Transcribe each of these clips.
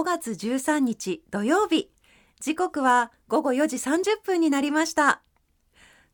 5月13日土曜日。時刻は午後4時30分になりました。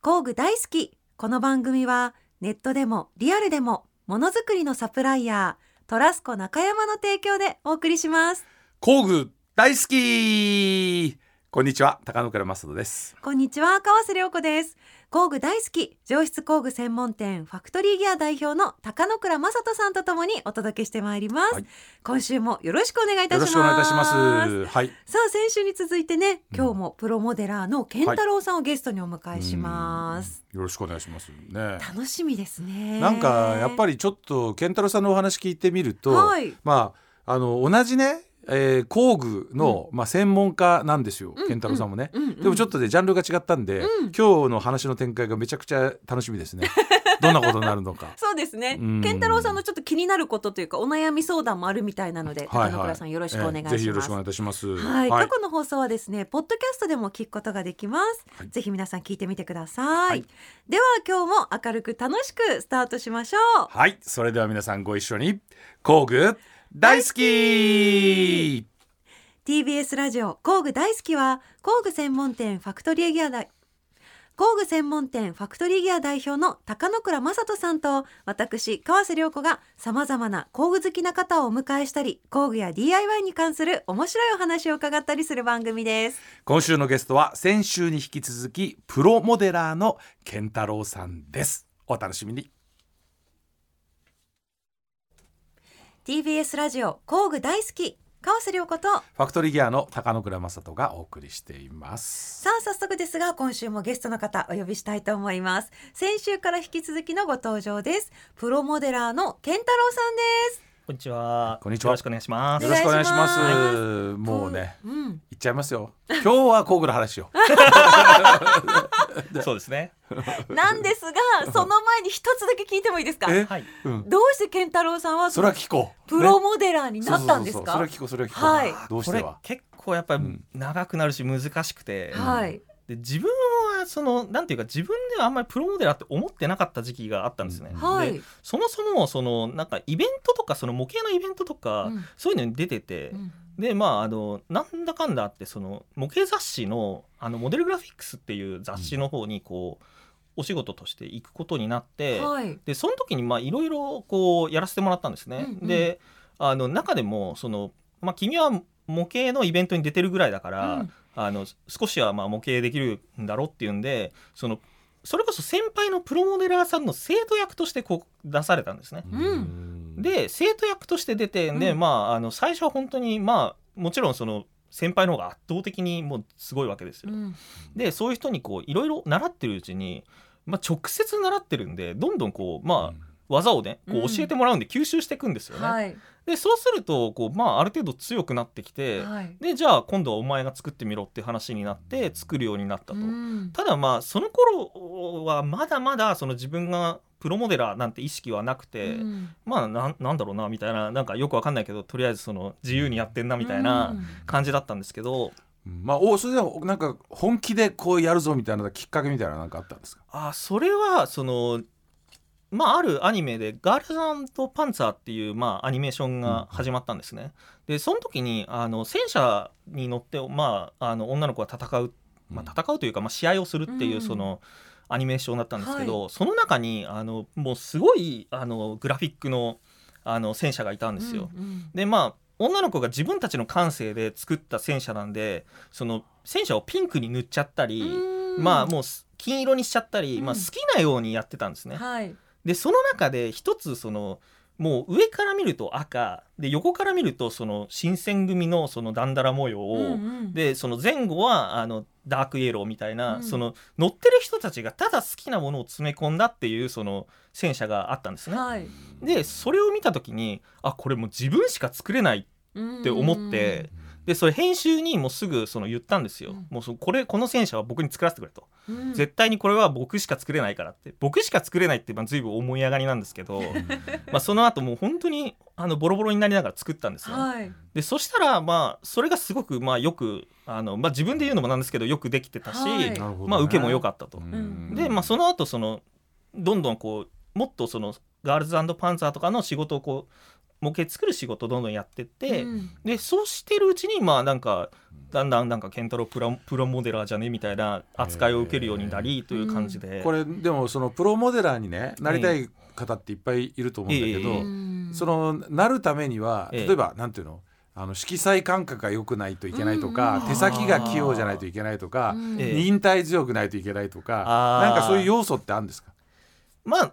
工具大好き。この番組はネットでもリアルでもものづくりのサプライヤートラスコ中山の提供でお送りします。工具大好き。こんにちは。高野倉正人です。こんにちは。川瀬良子です工具大好き上質工具専門店ファクトリーギア代表の高野倉正人さんとともにお届けしてまいります、はい。今週もよろしくお願いいたします。よろしくお願いいたします。はい。さあ先週に続いてね今日もプロモデラーの健太郎さんをゲストにお迎えします、うん。よろしくお願いしますね。楽しみですね。なんかやっぱりちょっと健太郎さんのお話聞いてみると、はい。まああの同じね、えー工具の、まあ専門家なんですよ、うん健太郎さんもね、でもちょっとねジャンルが違ったんで、うん。今日の話の展開がめちゃくちゃ楽しみですね。どんなことになるのか。そうですね。うん。健太郎さんのちょっと気になることというかお悩み相談もあるみたいなのではい高野倉さんよろしくお願いします、えーぜひよろしくお願いいたします。はい、過去の放送はですね、ポッドキャストでも聞くことができます。はい。ぜひ皆さん聞いてみてください。では今日も明るく楽しくスタートしましょう。はい。それでは皆さんご一緒に工具大好き。TBS ラジオ工具大好きは工具専門店ファクトリーギア大工具専門店ファクトリーギア代表の高野倉正人さんと私川瀬良子がさまざまな工具好きな方をお迎えしたり工具や DIY に関する面白いお話を伺ったりする番組です。今週のゲストは先週に引き続きプロモデラーの健太郎さんです。お楽しみに TBS ラジオ工具大好き川瀬良子とファクトリーギアの高野倉正人がお送りしています。さあ早速ですが今週もゲストの方お呼びしたいと思います。先週から引き続きのご登場です。プロモデラーの健太郎さんですこんにちは。こんにちは。よろしくお願いします。よろしくお願いします。お願いしもうねうん。行っちゃいますよ。今日は工具の話よ そうですね。なんですがその前に一つだけ聞いてもいいですか？え、はい。うん、どうして健太郎さんはそれは聞こう。プロねモデラーになったんですか？それは聞こう。それは聞こう、はい。どうしては？結構やっぱりうん。長くなるし難しくて、はいで自分はそのなんていうか自分ではあんまりプロモデラーって思ってなかった時期があったんですね。うん。はい。でそもそもそのなんかイベントとかその模型のイベントとか、うん。そういうのに出てて、うん。でまああのなんだかんだあってその模型雑誌のあのモデルグラフィックスっていう雑誌の方にこう、お仕事として行くことになって、はい。でその時にまあいろいろこうやらせてもらったんですね。うんうん。であの中でもその、まあ、君は模型のイベントに出てるぐらいだから、うんあの少しはまあ模型できるんだろうっていうんでそのそれこそ先輩のプロモデラーさんの生徒役としてこう出されたんですね。うんで生徒役として出てで、うんまああの最初は本当にまあもちろんその先輩の方が圧倒的にもうすごいわけですよ。うんでそういう人にこういろいろ習ってるうちに、まあ、直接習ってるんでどんどんこうまあ、技をねこうん。う教えてもらうんで吸収していくんですよね。はい。でそうするとこう、まあ、ある程度強くなってきて、はい。でじゃあ今度はお前が作ってみろって話になって作るようになったと。うん。ただまあその頃はまだまだその自分がプロモデラーなんて意識はなくて、うん。まあなんなんだろうなみたいななんかよくわかんないけどとりあえずその自由にやってんなみたいなうん。感じだったんですけど、うん。まあおそれではなんか本気でこうやるぞみたいなきっかけみたいななんかあったんですか？あそれはそのまああるアニメで「ガールズパンツァー」っていう、まあ、アニメーションが始まったんですね。でその時にあの戦車に乗って、まあ、あの女の子が戦う、まあ、戦うというか、まあ、試合をするっていう、うん。そのアニメーションだったんですけど、はその中にあのもうすごいあのグラフィックのあの戦車がいたんですよ。うんうん。でまあ女の子が自分たちの感性で作った戦車なんでその戦車をピンクに塗っちゃったり、うん。まあもうす金色にしちゃったり、まあ、うん。好きなようにやってたんですね。はいでその中で一つそのもう上から見ると赤で横から見るとその新選組のそのだんだら模様を、うんうん。でその前後はあのダークイエローみたいな、うん。その乗ってる人たちがただ好きなものを詰め込んだっていうその戦車があったんですね。はい。でそれを見た時にあこれもう自分しか作れないって思って、でそれ編集にもうすぐその言ったんですよ。うん。もうそこれこの戦車は僕に作らせてくれと、うん。絶対にこれは僕しか作れないからって。僕しか作れないってまあ随分思い上がりなんですけど まあその後もう本当にあのボロボロになりながら作ったんですね。はい。でそしたらまあそれがすごくまあよくあの、まあ、自分で言うのもなんですけどよくできてたし、はい。まあ受けも良かったと。ん。でまあその後そのどんどんこうもっとそのガールズパンツァーとかの仕事をこう模型作る仕事をどんどんやってって、うん。でそうしてるうちにまあなんかだんだんなんかケンタロウプロプロモデラーじゃねみたいな扱いを受けるようになりという感じで、これでもそのプロモデラーにねなりたい方っていっぱいいると思うんだけど、ええ。うんそのなるためにはええ。例えば、なんていうの？あの色彩感覚が良くないといけないとか、うん。手先が器用じゃないといけないとか、忍耐強くないといけないとか、なんかそういう要素ってあるんですか？まあ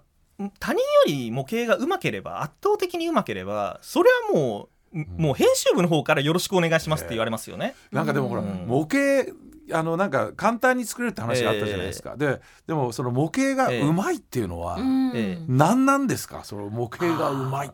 他人より模型がうまければ圧倒的にうまければそれはもう、もう編集部の方からよろしくお願いしますって言われますよね。なんかでもほら、うん。模型あのなんか簡単に作れるって話があったじゃないですか、ででもその模型がうまいっていうのはうん。ええ何なんですか？その模型がうまい。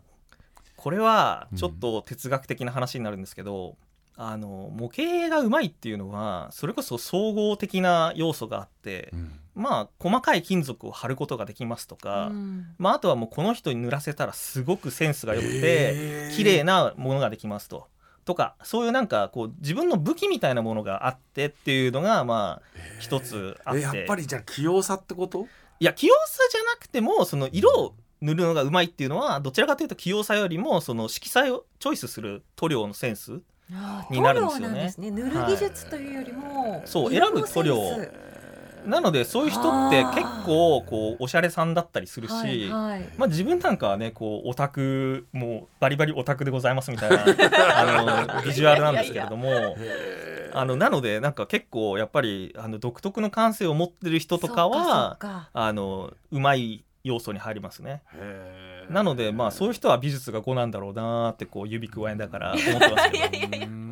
これはちょっと哲学的な話になるんですけど、あの模型がうまいっていうのはそれこそ総合的な要素があって、うんまあ細かい金属を貼ることができますとか、うん。まあ、あとはもうこの人に塗らせたらすごくセンスが良くて綺麗なものができますと。とかそういうなんかこう自分の武器みたいなものがあってっていうのがまあ一つあって。えやっぱりじゃあ器用さってこと？いや器用さじゃなくてもその色を塗るのがうまいっていうのはどちらかというと器用さよりもその色彩をチョイスする塗料のセンスになるんですよね。塗る技術というよりも、そう色の選ぶ塗料なのでそういう人って結構こうおしゃれさんだったりするし、はいはい。まあ、自分なんかはねこうオタクもうバリバリオタクでございますみたいな あのビジュアルなんですけれどもあのなのでなんか結構やっぱりあの独特の感性を持ってる人とかはあのうまい要素に入りますね。なのでまあそういう人は美術が5なんだろうなーってこう指くわえながら思ってますけど。うん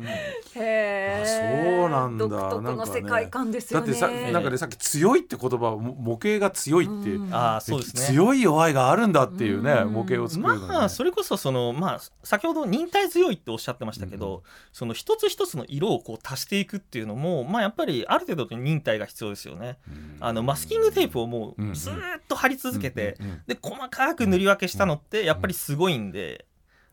へあそうなんだ独特の世界観ですよねだってさなんかねさっき強いって言葉も模型が強いって、うんああそうですね。強い弱いがあるんだっていうね、うん模型を作るまあそれこそそのまあ先ほど忍耐強いっておっしゃってましたけど、うんその一つ一つの色をこう足していくっていうのもまあやっぱりある程度の忍耐が必要ですよね。うんあのマスキングテープをもうずーっと貼り続けて、で細かく塗り分けしたのってやっぱりすごいんで。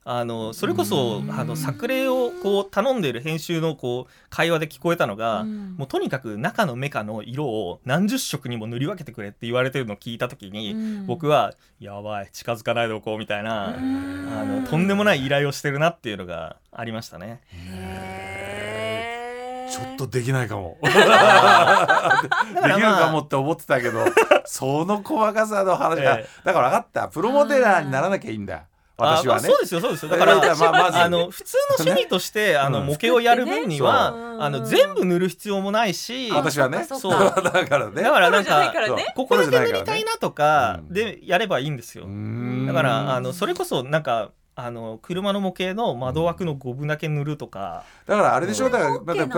あのそれこそうんあの作例をこう頼んでいる編集のこう会話で聞こえたのが、うん。もうとにかく中のメカの色を何十色にも塗り分けてくれって言われてるのを聞いた時に、うん。僕はやばい近づかないでおこうみたいな、うん。あのとんでもない依頼をしてるなっていうのがありましたね。ちょっとできないかも。できだるかもって思ってたけどその細かさの話が、え。だから分かった。プロモデラーにならなきゃいいんだ私はね。あまあそうですよそうですよ。だから、まあまず。あの普通の趣味として、あのうん模型をやる分には、あのう。ん全部塗る必要もないしだ私はね。そっか。そっか だからね。からなんプロじゃないかからね。ここだけ塗りたいなとかうんでやればいいんですよ。だからあのそれこそなんかあの車の模型の窓枠の5分だけ塗るとか、だからあれでしょ？だからそれだって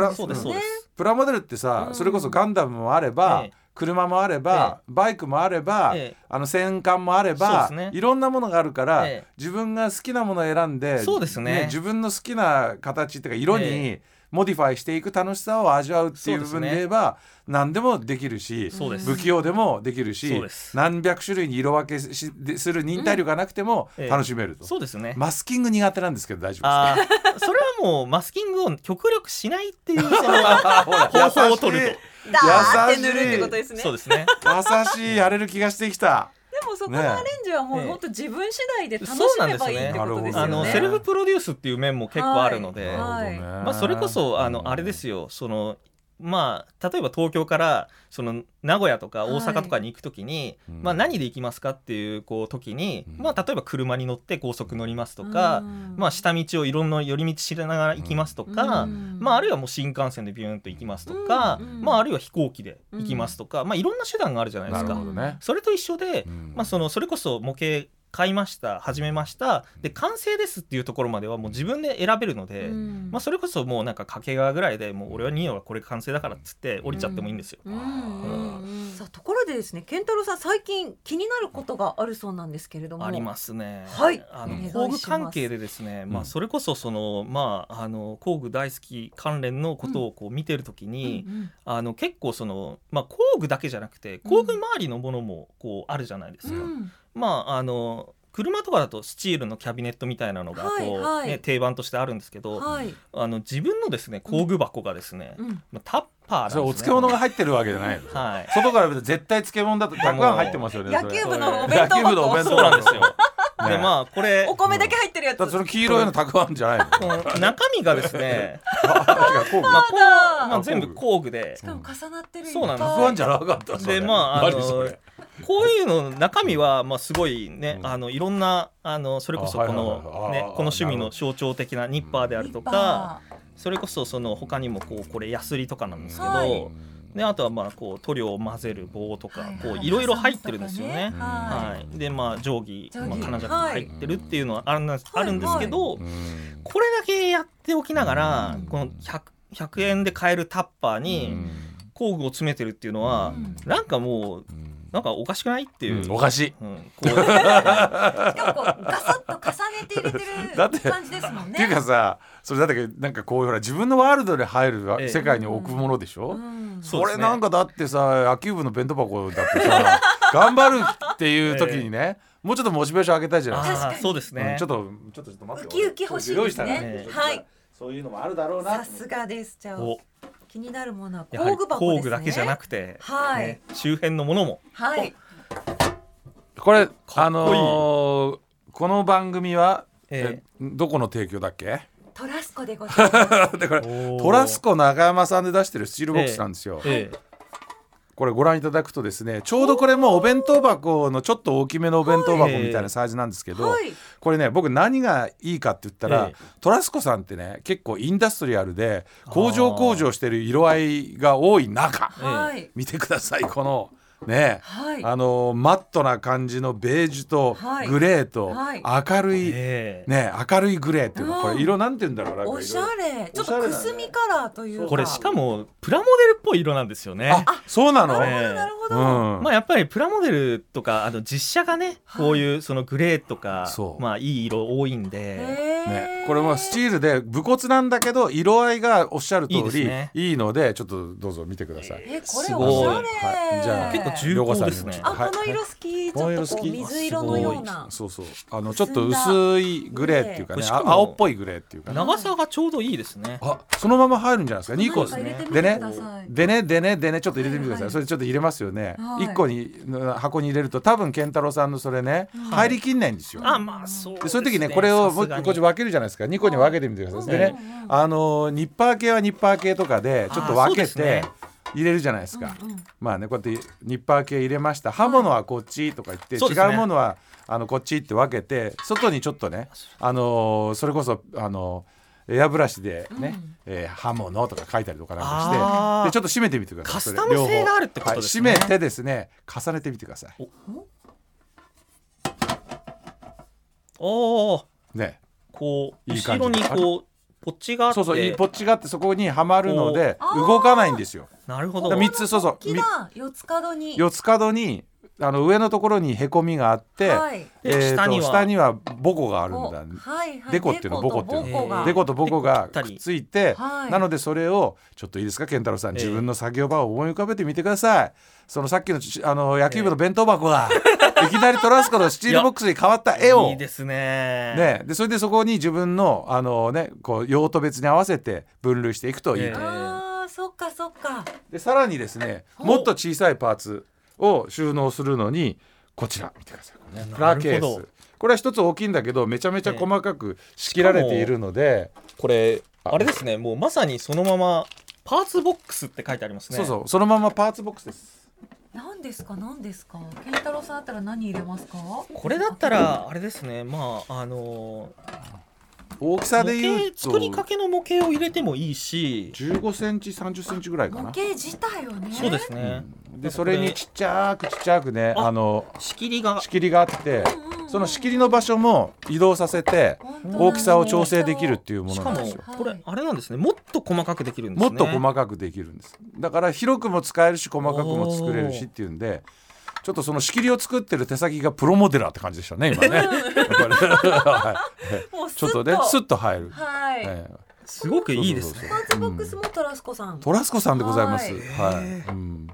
プラモデルってさ、うんそれこそガンダムもあれば、ええ車もあれば、バイクもあれば、ええ。あの戦艦もあれば、いろんなものがあるから、ええ。自分が好きなものを選んでそうですね。自分の好きな形っていうか色にえモディファイしていく楽しさを味わうっていう部分で言えば、何でもできるし。不器用でもできるし何百種類に色分けする忍耐力がなくてもええ。楽しめると、そうですね。マスキング苦手なんですけど大丈夫ですか？それはもうマスキングを極力しないっていう 方法を取ると。ダーって塗るってことですね。そうですね。優しいやれる気がしてきた。でもそこのアレンジはもうね本当自分次第で楽しめばいいってことですよあね。のセルフプロデュースっていう面も結構あるので、はい。まあ、それこそあのあれですよ。そのまあ例えば東京からその名古屋とか大阪とかに行くときに、うん。まあ、何で行きますかっていうこう時に、うん。まあ、例えば車に乗って高速乗りますとか、うん。まあ、下道をいろんな寄り道しながら行きますとか、うん。まあ、あるいはもう新幹線でビューンと行きますとか、うん。まあ、あるいは飛行機で行きますとか、まあ、いろんな手段があるじゃないでなるすか。ほどね。それと一緒で、うん。まあ、そのそれこそ模型買いました始めました。で完成ですっていうところまではもう自分で選べるので、うん。まあ、それこそもうなんか掛川ぐらいでもう俺は2はこれ完成だからっつって降りちゃってもいいんですよ。うん。うんうんさあところでですね健太郎さん最近気になることがあるそうなんですけれども。ありますね。はい。あの工具関係でですね、まあうんそれこそそのまああの工具大好き関連のことをこう見てるときに、うんうん。あの結構そのまあ工具だけじゃなくて工具周りのものもこうあるじゃないですか。うんまああの車とかだとスチールのキャビネットみたいなのがこう、はいはいね、定番としてあるんですけど、はい、あの自分のですね工具箱がですね、うんまあタッパーなんですね。それお漬物が入ってるわけじゃないの。はい。外から見ると絶対漬物だとたくさん入ってますよね。野球部のお弁当野球部のお弁当そうなんですよ。ね。でまあこれお米だけ入ってるやつ。その黄色いのたくあんじゃないの。中身がですね、あ違うこう。まあこうだまあ、全部工具で。しかも重なってるそうなんです。たくあんじゃなかったでまああのこういうの中身はまあすごいね、うん。あのいろんなあのそれこそこのねこの趣味の象徴的なニッパーであるとか、それこそその他にもこうこれヤスリとかなんですけど、はいであとはまあこう塗料を混ぜる棒とか、はいこういろいろ入ってるんですよね。ははい、でまあ定規まあ、金尺が入ってるっていうのはあるんです,、はい。あるんですけど、うん。これだけやっておきながら、うん。この 100, 100円で買えるタッパーうにん。工具を詰めてるっていうのは、うん。なんかもうなんかおかしくないっていう、うんおかしい。うんこう。しかもこうガサッと重ねて入れてだってる感じですもんね。っていうかさそれだってなんかこういうほら自分のワールドで入るええ。世界に置くものでしょ、うん。それなんかだってさ野球部の弁当箱だってさ 頑張るっていう時にね、もうちょっとモチベーション上げたいじゃない？ですかそうですね、うんちょっとちょっとちょっと待ってウキウキ欲しいですね。ね。はい。そういうのもあるだろうなさすがです。じゃあお気になるものは工具箱ですね。工具だけじゃなくて、はい。ね周辺のものも。はい。これこいい。あのーこの番組は、ええ。どこの提供だっけ？トラスコでございます。でこれトラスコ長山さんで出してるスチールボックスなんですよ、ええこれご覧いただくとですねちょうどこれもうお弁当箱のちょっと大きめのお弁当箱みたいなサイズなんですけど、はい。これね僕何がいいかって言ったら、ええ。トラスコさんってね結構インダストリアルで工場工場してる色合いが多い中見てくださいこのねはい。あのマットな感じのベージュとはい。グレーとはい。明るい、ええ。ね明るいグレーっていうのうん。これ色なんて言うんだろうなおしゃれ。ちょっとくすみカラーというか。これしかもプラモデルっぽい色なんですよね。あそうなの、なるほええどなるほど、うん。まあやっぱりプラモデルとかあの実写がねはいこういうそのグレーとかそう。まあいい色多いんで。ね、これもスチールで武骨なんだけど色合いがおっしゃる通りいいね。いのでちょっとどうぞ見てください。えこれおしゃれ、はい。じゃあ結構重厚ですね。あ、はい。この色好き、この色ちょっとこう好き。水色のような。そうそう。あのちょっと薄いグレーっていうかね青っぽいグレーっていうかね。長さがちょうどいいですね。あそのまま入るんじゃないですか？2個なんか入れてみでね。でねでねでねちょっと入れてみてください、それちょっと入れますよね、はい。1個に箱に入れると多分健太郎さんのそれね、入りきんないんですよ、あまあそうでそういう時ねこれをこっち分けるじゃないですか。2個に分けてみてください。でねあのニッパー系はニッパー系とかでちょっと分けあそうでてすね入れるじゃないですか、うんうん。まあねこうやってニッパー系入れました。刃物はこっちとか言って、そうですね。違うものはあのこっちって分けて外にちょっとねあのーそれこそあのエアブラシでね、えー刃物とか書いたりとかなんかしてでちょっと締めてみてください。カスタム性があるってことですね。はい、締めてですね重ねてみてください。おおね。こうい後ろにこうポッチがあって。そうそういいポッチがあってそこにはまるので動かないんですよなるほど。だから三つそうそう。四つ角に。四つ角にあの上のところにへこみがあって、はい。えー下には？下にはボコがあるんおだはいはい。デコっていうのボコっていうの。デコとボコがくっついて、はい。なのでそれをちょっといいですか健太郎さん。ええ自分の作業場を思い浮かべてみてください。そのさっきのちあの野球部の弁当箱が、いきなりトラスコのスチールボックスに変わった絵を。いいですね。ね、でそれでそこに自分のあの、ね、こう用途別に合わせて分類していくといい、ええあーそっかそっか。でさらにですねもっと小さいパーツを収納するのにこちら見てください。これねプラケース。これは一つ大きいんだけどめちゃめちゃ細かく仕切られているので、これあれですねもうまさにそのままパーツボックスって書いてありますね。そうそうそのままパーツボックスです。何ですか何ですか？健太郎さんだったら何入れますか？これだったらあれですねまああの大きさで模言うと型作りかけの模型を入れてもいいし。15センチ30センチぐらいかな。模型自体をね。そうですね、でそれにちっちゃくちっちゃくねああの仕切りが。仕切りがあってその仕切りの場所も移動させて大きさを調整できるっていうもしかものなんですよ。これあれなんですね。もっと細かくできるんですね。もっと細かくできるんです。だから広くも使えるし細かくも作れるしっていうんでちょっとその仕切りを作ってる手先がプロモデラーって感じでしたね今ね。ちょっとねスッと入る、はい、ええ。すごくいいですね。パーツボックスもトラスコさん、トラスコさんでございます。ははい。い、うん、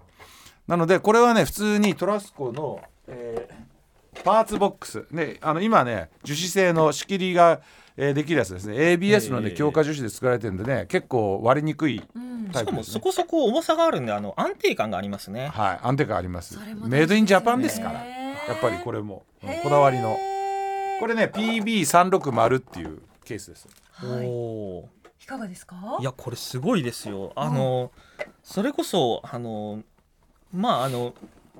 なのでこれはね普通にトラスコの、えーパーツボックス。であの今ね樹脂製の仕切りが、えーできるやつですね。ABS のね、えー強化樹脂で作られてるんでね結構割れにくいうんタイプですね。しかもそこそこ重さがあるんであの安定感がありますね。はい安定感あります。メイドインジャパンですから。やっぱりこれもうんこだわりの。ここれね PB360 っていうケースです。はい、おいかがですか？ーいやこれすごいですよ。あの、それこそあのまああの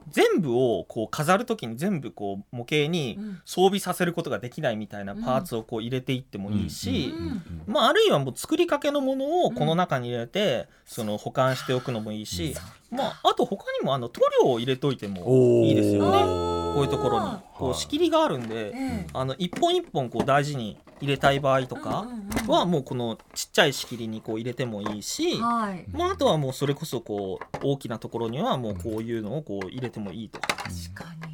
全部をこう飾るときに全部こう模型にうん。装備させることができないみたいなパーツをこう入れていってもいいし、うん。まあ、あるいはもう作りかけのものをこの中に入れて、その保管しておくのもいいし、まあ、あと他にもあの塗料を入れといてもいいですよね。こういうところに。こう仕切りがあるんで、ええ。あの一本一本こう大事に入れたい場合とかはもうこのちっちゃい仕切りにこう入れてもいいし、はい。まあ、あとはもうそれこそこう大きなところにはもうこういうのをこう入れてもいいとか。確かに。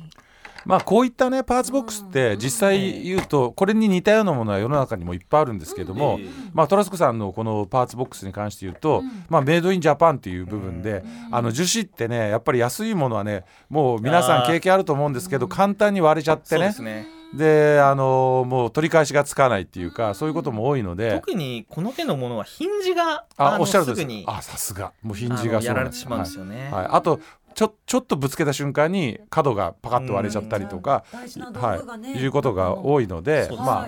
まあこういったねパーツボックスって実際言うとこれに似たようなものは世の中にもいっぱいあるんですけども、ええまあ、トラスコさんのこのパーツボックスに関して言うと、うん。まあ、メイドインジャパンっていう部分で、あの樹脂ってねやっぱり安いものはねもう皆さん経験あると思うんですけど簡単に割れちゃってねであのもう取り返しがつかないっていうかそういうことも多いので。特にこの手のものはヒンジがのあおっしゃるとす。ぐにあさすが。もうヒンジがやられてしまうんですよね。はい。はい。あとちょちょっとぶつけた瞬間に角がパカッと割れちゃったりとか、大事な道はい、いうことが多いのでね。まあ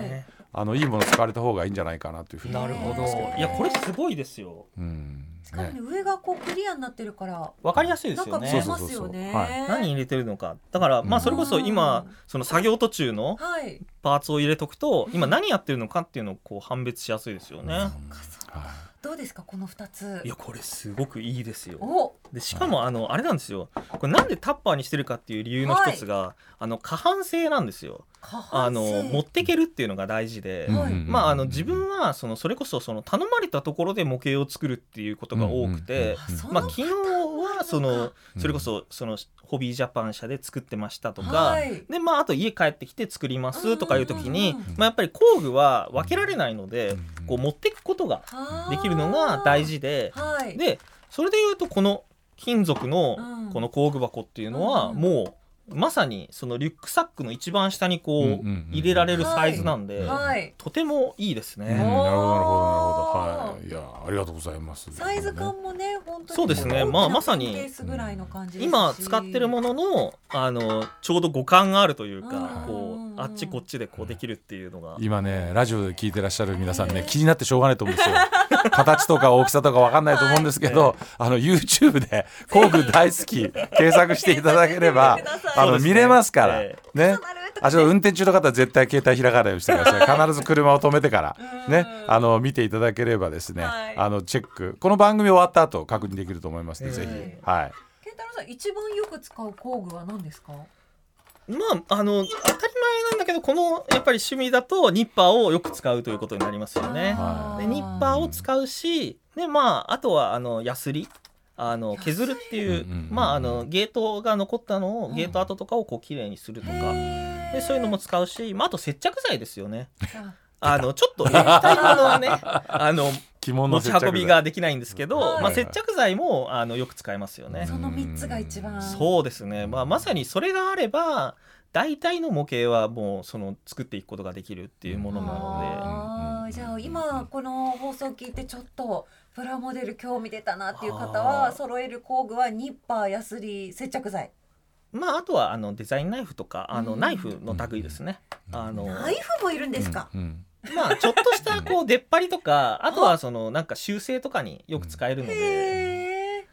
あのいいもの使われた方がいいんじゃないかなというふうになるほど。ね。いやこれすごいですよ。うんねしかもね上がこうクリアになってるからわかりやすいでなんか見すよね。えますよね。そうそうそうそう何入れてるのか。だからまあそれこそ今その作業途中のはい。パーツを入れとくと今何やってるのかっていうのをこう判別しやすいですよね。そっかそっかはどうですかこの二つ？い。やこれすごくいいですよ。おでしかもあのあれなんですよ。これなんでタッパーにしてるかっていう理由の一つが、あの過半性なんですよ。下あの持ってけるっていうのが大事で。はい。まあ、あの自分はそのそれこそその頼まれたところで模型を作るっていうことが多くて、まあ、昨日はそのうんそれこそそのホビージャパン社で作ってましたとか、はい。でまあ、あと家帰ってきて作りますとかいう時にうんうんうんまあやっぱり工具は分けられないのでうんこう持っていくことができるのが大事ではい。でそれでいうとこの金属のうん。この工具箱っていうのはうん。もうまさにそのリュックサックの一番下にこうんうんううん。入れられるサイズなんで。はい。とてもいいですうん。ね。なるほどなるほどなるほど。おはい。いやありがとうございます。サイズ感もね本当にそうですね。まあまさにペンケースぐらいの感じですし。今使ってるもののあのちょうど互換があるというか、うん。こうあっちこっちでこうできるっていうのが、今ねラジオで聞いてらっしゃる皆さんね気になってしょうがないと思うんですよ形とか大きさとかわかんないと思うんですけど、あの YouTube で工具大好き検索していただければ あの見れますからえね。あちょっと運転中の方は絶対携帯開かないようにしてください。必ず車を止めてからねうん。あの見ていただければですね、はい。あのチェック。この番組終わった後確認できると思いますので、ぜえひ。はい。健太郎さん一番よく使う工具は何ですか？まああの当たり前なんだけどこのやっぱり趣味だとニッパーをよく使うということになりますよね。はでニッパーを使うしでまああとはあのヤスリ。あの削るっていう、まああのゲートが残ったのをゲート跡とかをこう綺麗にするとか、でそういうのも使うし、まあ、あと接着剤ですよね。あのちょっと液体ものはねあの着物の持ち運びができないんですけど、はい。まあ、接着剤もあのよく使えますよね。その三つが一番。そうですね、まあ、まさにそれがあれば大体の模型はもうその作っていくことができるっていうものなのあーじゃあ今この放送聞いてちょっとプラモデル興味出たなっていう方は揃える工具はニッパーヤスリ接着剤。で、まあ、あとはあのデザインナイフとかあのうん。ナイフの類ですね。あのナイフもいるんですか、うんうん まあちょっとしたこう出っ張りとかあとはそのなんか修正とかによく使えるので。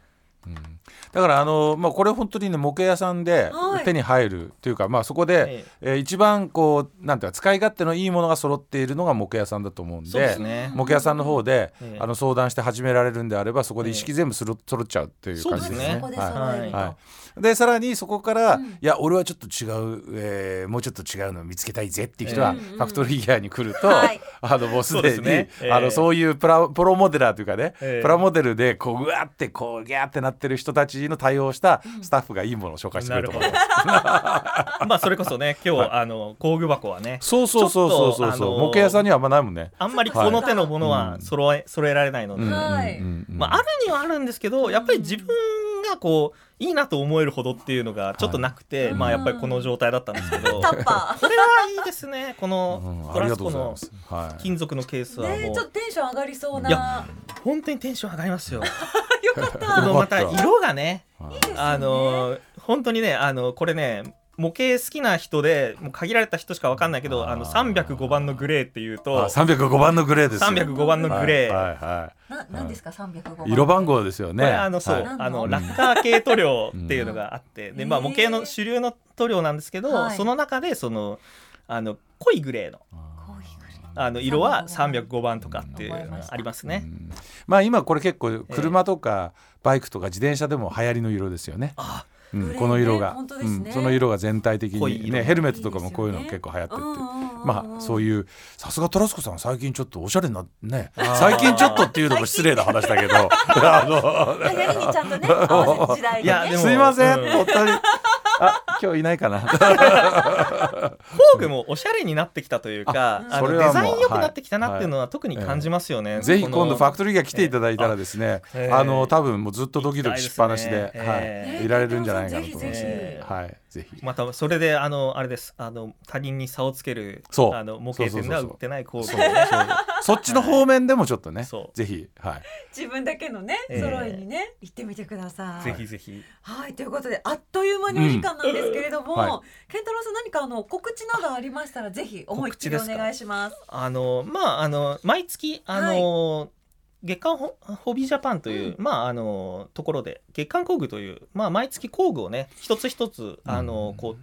だからあの、まあ、これ本当にね模型屋さんではい。手に入るというか、まあ、そこで、ええ。ー一番こうなんていうか使い勝手のいいものが揃っているのが模型屋さんだと思うんでね。模型屋さんの方で、ええ。あの相談して始められるんであればそこで一式全部そろ揃っちゃうっていう感じですね。そうではい。はい。でさらにそこから、うん。いや俺はちょっと違う、えーもうちょっと違うのを見つけたいぜっていう人は、うん。うんファクトリーギアに来ると、はい。あのもうすそうでにですね。ええ。あのそういうプラプロモデラーというかね、ええ。プラモデルでこううわってこうギャーってなってる人たちの対応したスタッフがいいものを紹介してくれると思います。まあそれこそね 今日、あの工具箱はねそうそうそうそうそうそう、模型屋さんにはあんまないもんね。あんまりこの手のものはうん揃え揃えられないので、うん。はいうんうんうん。まあ、あるにはあるんですけどやっぱり自分がこういいなと思えるほどっていうのがちょっとなくて、はいまあやっぱりこの状態だったんですけど、タッパこれはいいですね。こうん。のトラスコの。金属のケースはもう、ーねちょっとテンション上がりそうな。いや本当にテンション上がりますよ。よかった。このまた色がねあの本当にねあのこれね模型好きな人でもう限られた人しかわかんないけどあの305番のグレーっていうとあ305番のグレーですよ。305番のグレー、はいはいはななんですか？三百五い、色番号ですよこねれあのそう、あのラッカー系塗料っていうのがあって、でまあ模型の主流の塗料なんですけど、はい。その中でそのあの濃いグレーのあの色は305番。とかっていうありますね。うん。まあ今これ結構車とかバイクとか自転車でも流行りの色ですよね、あうんこの色が、ね。うんその色が全体的にねヘルメットとかもこういうの結構流行ってってまあそうういうさすがトラスコさん最近ちょっとおしゃれなね最近ちょっとっていうのも失礼な話だけどいやすいません、うん本当にあ今日いないかな。工具もおしゃれになってきたというか、あのデザイン良くなってきたなっていうのは特に感じますよね。ぜひ今度ファクトトリーが来ていただいたらですね、ええ。あの多分もうずっとドキドキしっぱなしで、えはい、いられるんじゃないかなと思います、はい、ぜひ。またそれであのあれです。あの他人に差をつけるそう。あの模型店では売ってない工具そっちの方面でもちょっとね、そう。ぜひ、はい。自分だけのねええ揃いにね行ってみてください。ぜひぜひ。はいということであっという間にお時間なんですけれども、うん。は健太郎さん何かあの告知などありましたらぜひ思いっきりお願いします。あのまああの毎月あの、月刊ホホビージャパンという、まああのところで月刊工具というまあ毎月工具をね一つ一つあの、うん。こう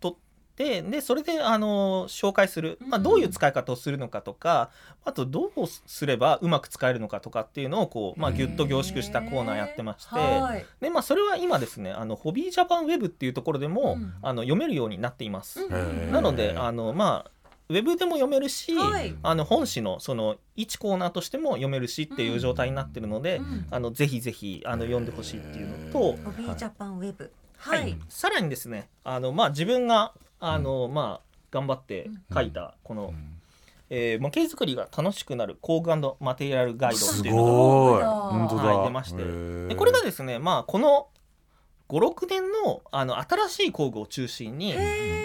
取ってでそれであの紹介する、まあ、うんどういう使い方をするのかとか、あとどうすればうまく使えるのかとかっていうのをこう、まあ、ぎゅっと凝縮したコーナーやってまして、はい。でまあ、それは今ですねあのホビージャパンウェブっていうところでも、うん。あの読めるようになっています。なのであのまあウェブでも読めるし、はい。あの本誌のその1コーナーとしても読めるしっていう状態になってるので、うんあのぜひぜひあの読んでほしいっていうのと、ホビージャパンウェブ。ははい。い、さらにですねあの、まあ、自分があの、まあ、頑張って書いたこの、えー模型作りが楽しくなる工具マテリアルガイドすっていうのが。はい出まして。でこれがですね、まあ、この56年のあの新しい工具を中心に、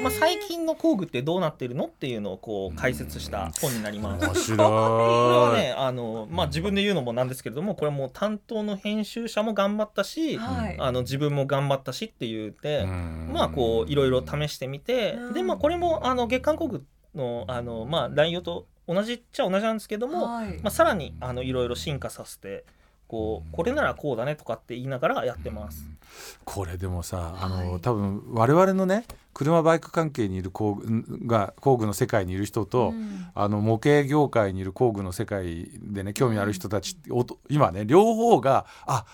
まあ、最近の工具ってどうなってるのっていうのをこう解説した本になります。面白い。これはねあの、まあ、自分で言うのもなんですけれどもこれはもう担当の編集者も頑張ったし、はい。あの自分も頑張ったしって言って、うん。まあこういろいろ試してみて、うん。でまあこれもあの月刊工具のあの、まあ、内容と同じっちゃ同じなんですけども、はい。まあ、さらにあのいろいろ進化させてこうこれならこうだねとかって言いながらやってます。これでもさあの、はい。多分我々のね車バイク関係にいる工具が工具の世界にいる人と、うん。あの模型業界にいる工具の世界でね興味ある人たちっておと今ね両方があ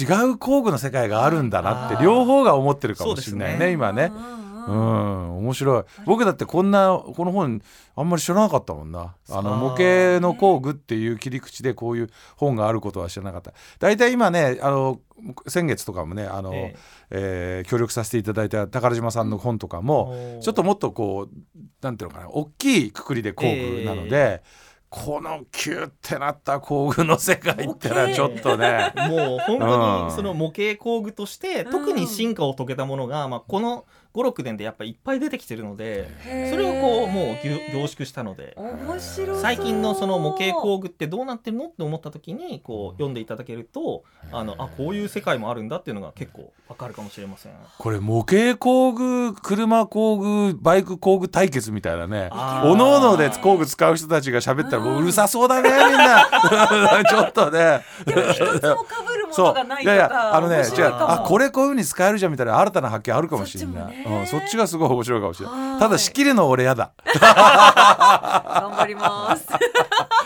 違う工具の世界があるんだなって両方が思ってるかもしれないねね。今ね。うんううんん、面白い。僕だってこんなこの本あんまり知らなかったもんな。あの模型の工具っていう切り口でこういう本があることは知らなかった。大体今ねあの先月とかもねあの、ええ。ー協力させていただいた宝島さんの本とかも、えちょっともっとこうなんていうのかな大きいくくりで工具なので、このキュッてなった工具の世界ってのはちょっとね。もう本当うん。にその模型工具としてうん特に進化を遂げたものが、まあ、この56年でやっぱりいっぱい出てきてるのでそれをこうもう凝縮したので最近のその模型工具ってどうなってるのって思った時にこう読んでいただけるとあのあこういう世界もあるんだっていうのが結構わかるかもしれません。これ模型工具車工具バイク工具対決みたいなね。おのおので工具使う人たちが喋ったらもううるさそうだねみんな。ちょっとね。でも一つも被るもそう。いいやいやあのね違う。あこれこういうふうに使えるじゃんみたいな新たな発見あるかもしれな。いそっうん、そっちがすごい面白いかもしれなはいいただ仕切るの俺やだ。頑張ります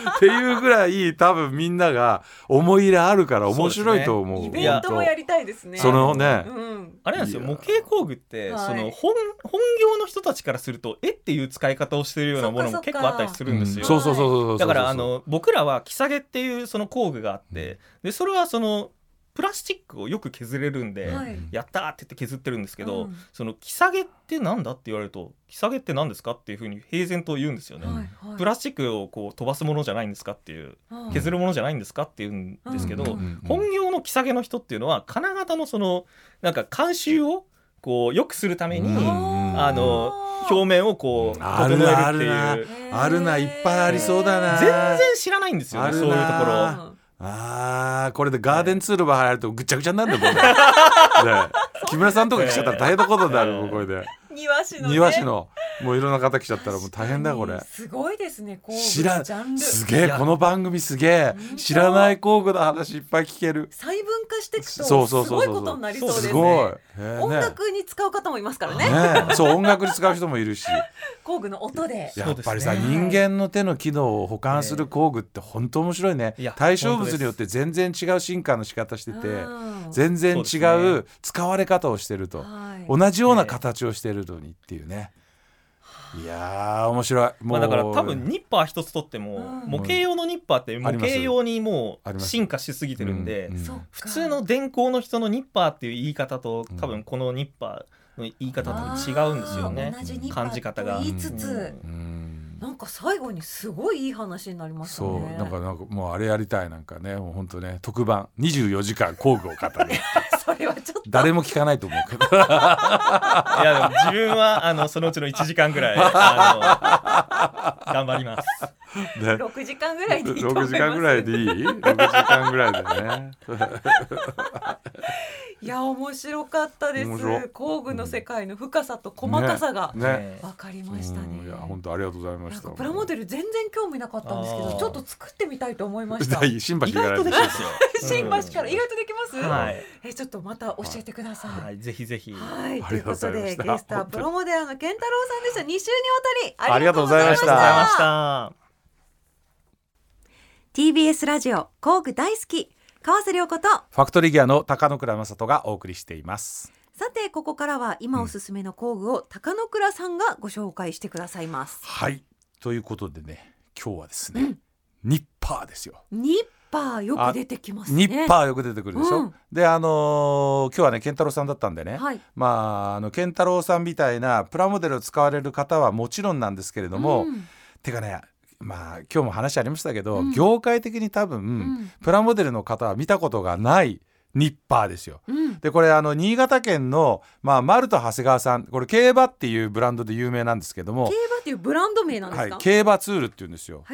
っていうぐらい多分みんなが思い入れあるから面白いと思う。イベントもやりたいですね。そのね。うん。あれなんですよ。模型工具って、はい。その本本業の人たちからするとえっていう使い方をしてるようなものも結構あったりするんですよ。うん。そうそうそうそうそうだからあの僕らはキサゲっていうその工具があってでそれはそのプラスチックをよく削れるんで、はい。やったーって言って削ってるんですけど、うん。そのキサゲってなんだって言われるとキサゲって何ですかっていうふうに平然と言うんですよね。はいはい。プラスチックをこう飛ばすものじゃないんですかっていうはい削るものじゃないんですかって言うんですけど、本業のキサゲの人っていうのは金型のそのなんか慣習をこう良くするために、うんあの表面をこうある整えるってあるないうあるないっぱいありそうだな。全然知らないんですよねそういうところ。なあーこれでガーデンツールば入るとぐっちゃぐちゃになるんだよもうねね木村さんとか来ちゃったら大変なことになるこれで庭師の、ね、庭師の。もういろんな方来ちゃったらもう大変だこれ。すごいですね工具の知らジャンル。すげえこの番組すげえ。知らない工具の話いっぱい聞ける。細分化していくとすそうそうそうそう。ごいことになりそうですね。すごい。へえ音ね楽に使う方もいますからね。ねそう音楽に使う人もいるし。工具の音で。やっぱりさ、そうです人間の手の機能を補完する工具って本当面白いね、い。や対象物によって全然違う進化の仕方しててうん全然違そう使われ方をしてると、はい。同じような形をしてるのにっていうね、いやー面白い。もう、まあ、だから多分ニッパー一つとっても、うん。模型用のニッパーって模型用にもう進化しすぎてるんで、うんうん。そっか。普通の電工の人のニッパーっていう言い方とうん。多分このニッパーの言い方と違うんですよね。感じ方が。言いつつ、うん。なんか最後にすごいいい話になりましたそう。ねなんかなんかもうあれやりたい。なんかねもう本当ね特番。24時間工具を語るそれはちょっと。誰も聞かないと思う。け どいやでも自分はあのそのうちの1時間ぐらいあの頑張ります。ね 6時間ぐらいでいいと思いま6す時間ぐらいでいい ?6 時間ぐらいでね。いや面白かったです。工具の世界の深さと細かさがね。分かりましたね。うん。いや本当ありがとうございました。かプラモデル全然興味なかったんですけどちょっと作ってみたいと思いました。大新橋かないと外とできます？よ新橋から意外とできます、はい、えちょっとまた教えてください、はい、ぜひぜひ。はい、あということでゲストはプロモデラーの健太郎さんでした。2週にわたり。ありがとうございましたありがとうございました TBS ラジオ工具大好き川瀬良子とファクトリーギアの高野倉正人がお送りしています。さてここからは今おすすめの工具を高野倉さんがご紹介してくださいますはい。ということでね、今日はですね、うんニッパーですよ。ニッパーよく出てきますねニッパーよく出てくるでしょ？うんで、あのー今日はね、健太郎さんだったんでね。はいまあ、あの健太郎さんみたいなプラモデルを使われる方はもちろんなんですけれども、うんてかねまあ今日も話ありましたけど、うん。業界的に多分、ん。プラモデルの方は見たことがないニッパーですよ。うん。でこれあの新潟県の、まあ、マルト長谷川さんこれ競馬っていうブランドで有名なんですけども競、馬っていうブランド名なんではいすか、、競馬ツールっていうんですよ。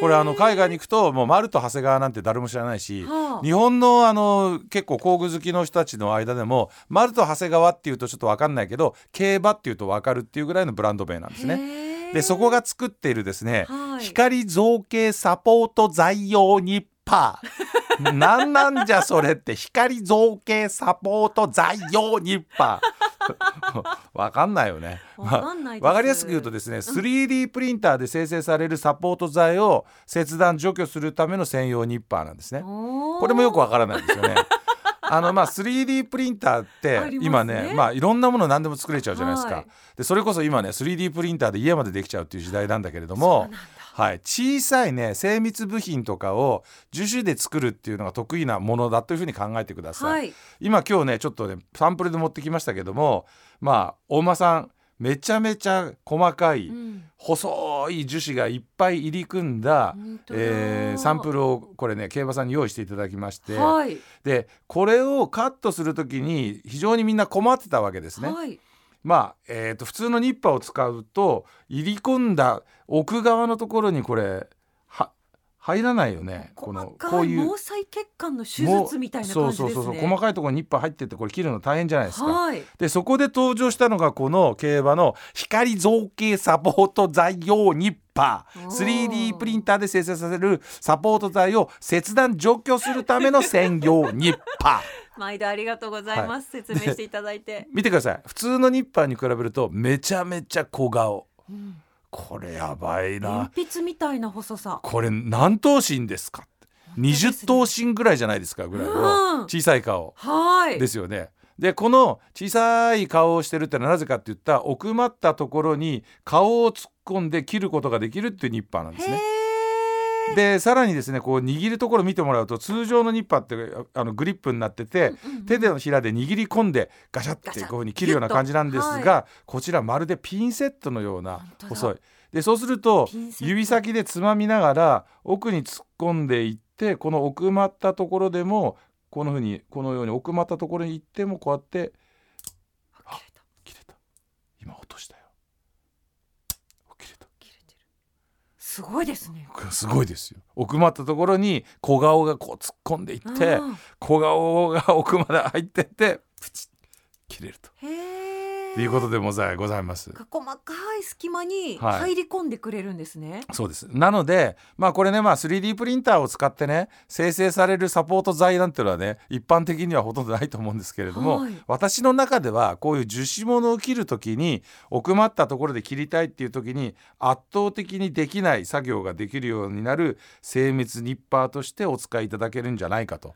これあの海外に行くともうマルト長谷川なんて誰も知らないし、はあ。日本のあの結構工具好きの人たちの間でもマルト長谷川っていうとちょっと分かんないけど競馬っていうと分かるっていうぐらいのブランド名なんですね。でそこが作っているですね、はい。光造形サポート材用ニッパー。なんなんじゃそれって光造形サポート材用ニッパー。わかんないよね。わかんないですわかりやすく言うとですね 3D プリンターで生成されるサポート材を切断除去するための専用ニッパーなんですね。ここれもよくわからないですよね。あのまあ 3D プリンターってありますね。今ねまあいろんなもの何でも作れちゃうじゃないですか、はい。でそれこそ今ね 3D プリンターで家までできちゃうっていう時代なんだけれどもはい、小さいね精密部品とかを樹脂で作るっていうのが得意なものだというふうに考えてください、はい。今今日ねちょっとねサンプルで持ってきましたけどもまあ大間さんめちゃめちゃ細かい、うん。細い樹脂がいっぱい入り組んだ、えーサンプルをこれね競馬さんに用意していただきまして、はい。でこれをカットする時に非常にみんな困ってたわけですね。はい。まあ、えー、と普通のニッパーを使うと入り込んだ奥側のところにこれは入らないよね。この細かいこういう毛細血管の手術みたいな感じですね。そうそうそうそう。細かいところにニッパー入ってってこれ切るの大変じゃないですか。はい。でそこで登場したのがこの競馬の光造形サポート材用ニッパー。おー。3D プリンターで生成させるサポート材を切断除去するための専用ニッパー。毎度ありがとうございます、説明していただいて、見てください。普通のニッパーに比べるとめちゃめちゃ小顔。うんこれやばいな。鉛筆みたいな細さ。これ何頭身ですか20頭身ぐらいじゃないですかぐらいうん。の小さい顔。はい。ですよね。でこの小さい顔をしてるってのはなぜかって言ったら奥まったところに顔を突っ込んで切ることができるっていうニッパーなんですね。でさらにですねこう握るところ見てもらうと通常のニッパーってあのグリップになってて、うんうん手でのひらで握り込んでガシャってこういうふうに切るような感じなんですガシャッが、こちらまるでピンセットのような細い。でそうすると指先でつまみながら奥に突っ込んでいってこの奥まったところでもこのふうにこのように奥まったところに行ってもこうやってあ切れた切れた今落としたよ切れた切れてるすごいですね。すごいですよ。奥まったところに小顔がこう突っ込んでいってあ小顔が奥まで入ってってプチッ切れると。ーへえということでございございます。細かい隙間にはい入り込んでくれるんですね。そうですなのでまあこれねまあ 3D プリンターを使ってね生成されるサポート材なんていうのはね一般的にはほとんどないと思うんですけれども、はい私の中ではこういう樹脂物を切る時に奥まったところで切りたいっていう時に圧倒的にできない作業ができるようになる精密ニッパーとしてお使いいただけるんじゃないかと。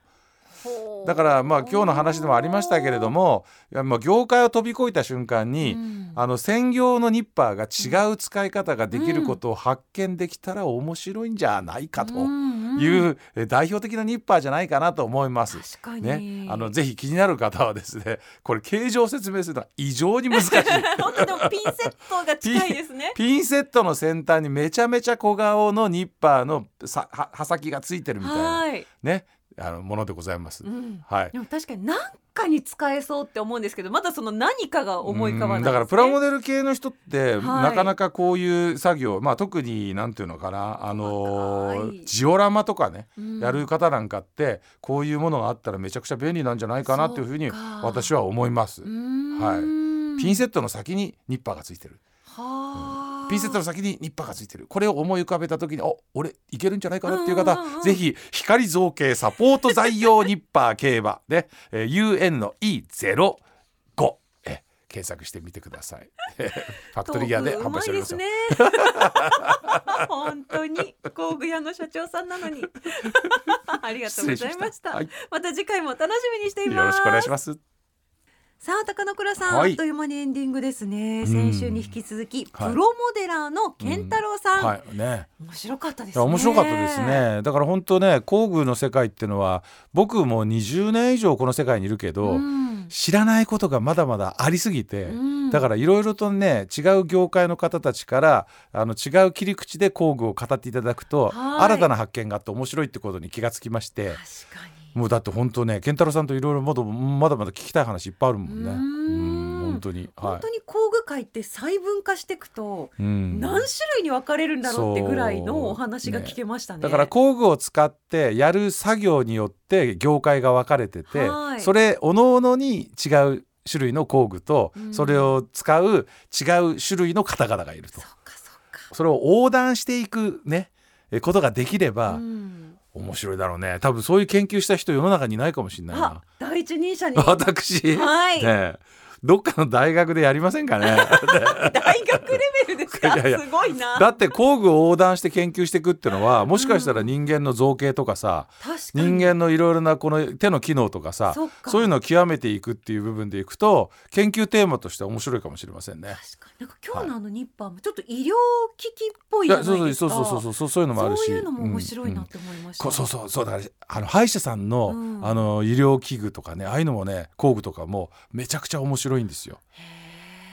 だからまあ今日の話でもありましたけれどもまあ業界を飛び越えた瞬間に、うん。あの専業のニッパーが違う使い方ができることを発見できたら面白いんじゃないかというえ代表的なニッパーじゃないかなと思います。ね、あのぜひ気になる方はですねこれ形状を説明するのは異常に難しい。本当でもピンセットが近いですね。ピンセットの先端にめちゃめちゃ小顔のニッパーのさは刃先がついてるみたいな。はい、ねあのものでございます。うん。はいでも確かに何かに使えそうって思うんですけど、まだその何かが思い浮かばないね。だからプラモデル系の人って、はいなかなかこういう作業まあ特になんていうのかなあのジオラマとかね、うんやる方なんかってこういうものがあったらめちゃくちゃ便利なんじゃないかなっていうふうに私は思います。はいピンセットの先にニッパーがついてる。はあピンセットの先にニッパーがついてる。これを思い浮かべた時にお俺いけるんじゃないかな？っていう方、ぜひ光造形サポート材用ニッパー競馬。で、えー UN の E05 え検索してみてください。ファクトリーギアで販売しておりますね。本当に工具屋の社長さんなのに。ありがとうございました。はい、また次回も楽しみにしています。よろしくお願いしますさあ高野倉さん、はい。あっという間にエンディングですね。ん。先週に引き続き、はい。プロモデラーの健太郎さん、はい。ね。面白かったですね。面白かったですね。だから本当ね工具の世界っていうのは僕も20年以上この世界にいるけど、うん。知らないことがまだまだありすぎて、うん。だからいろいろとね違う業界の方たちからあの違う切り口で工具を語っていただくと、はい。新たな発見があって面白いってことに気がつきまして。確かにもうだって本当ね健太郎さんといろいろまだまだまだ聞きたい話いっぱいあるもんね。うーん。うん本当に、本当に工具界って細分化していくと何種類に分かれるんだろうってぐらいのお話が聞けましたね。だから工具を使ってやる作業によって業界が分かれてて、はい。それ各々に違う種類の工具と、うん。それを使う違う種類の方々がいると。そっかそっか。それを横断していくねえことができれば、うん面白いだろうね。多分そういう研究した人世の中にいないかもしれないあな第一人者に。私、はい、ねえどっかの大学でやりませんかね大学レベルですか？いやいやすごいな。だって工具を横断して研究していくっていうのはもしかしたら人間の造形とかさ、確かに人間のいろいろなこの手の機能とかさそういうのを極めていくっていう部分でいくと研究テーマとして面白いかもしれませんね。確かになんか今日のあのニッパーもちょっと医療機器っぽいいじゃないやそうですか。そうそうそうそうそういうのもあるしそういうのも面白いなっうんて思いました。こそうそうそうだからあの歯医者さんの,、うんあの医療器具とかねああいうのもね工具とかもめちゃくちゃ面白いんですよ。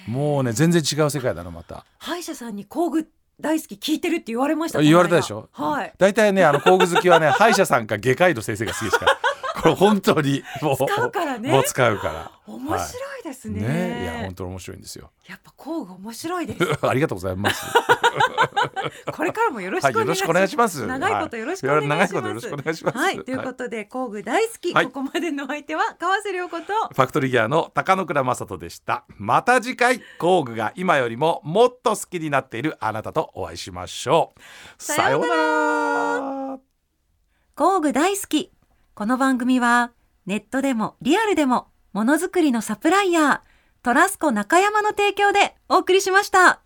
もうね全然違う世界だなまた。歯医者さんに工具大好き聞いてるって言われました。言われたでしょ？はい。大体ねあの工具好きはね歯医者さんか外科医の先生が好きですからこれ本当にもう使うからねもう使うから。面白いですね。ねいや本当に面白いんですよ。やっぱ工具面白いです。ありがとうございます。これからもよろしはい、くお願いします。長いことよろしくお願いします。長いよろしくお願いします。はい、ということで、工具大好き、はいここまでのお相手は川瀬良子と。ファクトリーギアの高野倉正人でした。また次回工具が今よりももっと好きになっているあなたとお会いしましょう。さようならら。工具大好き。この番組はネットでもリアルでもものづくりのサプライヤートラスコ中山の提供でお送りしました。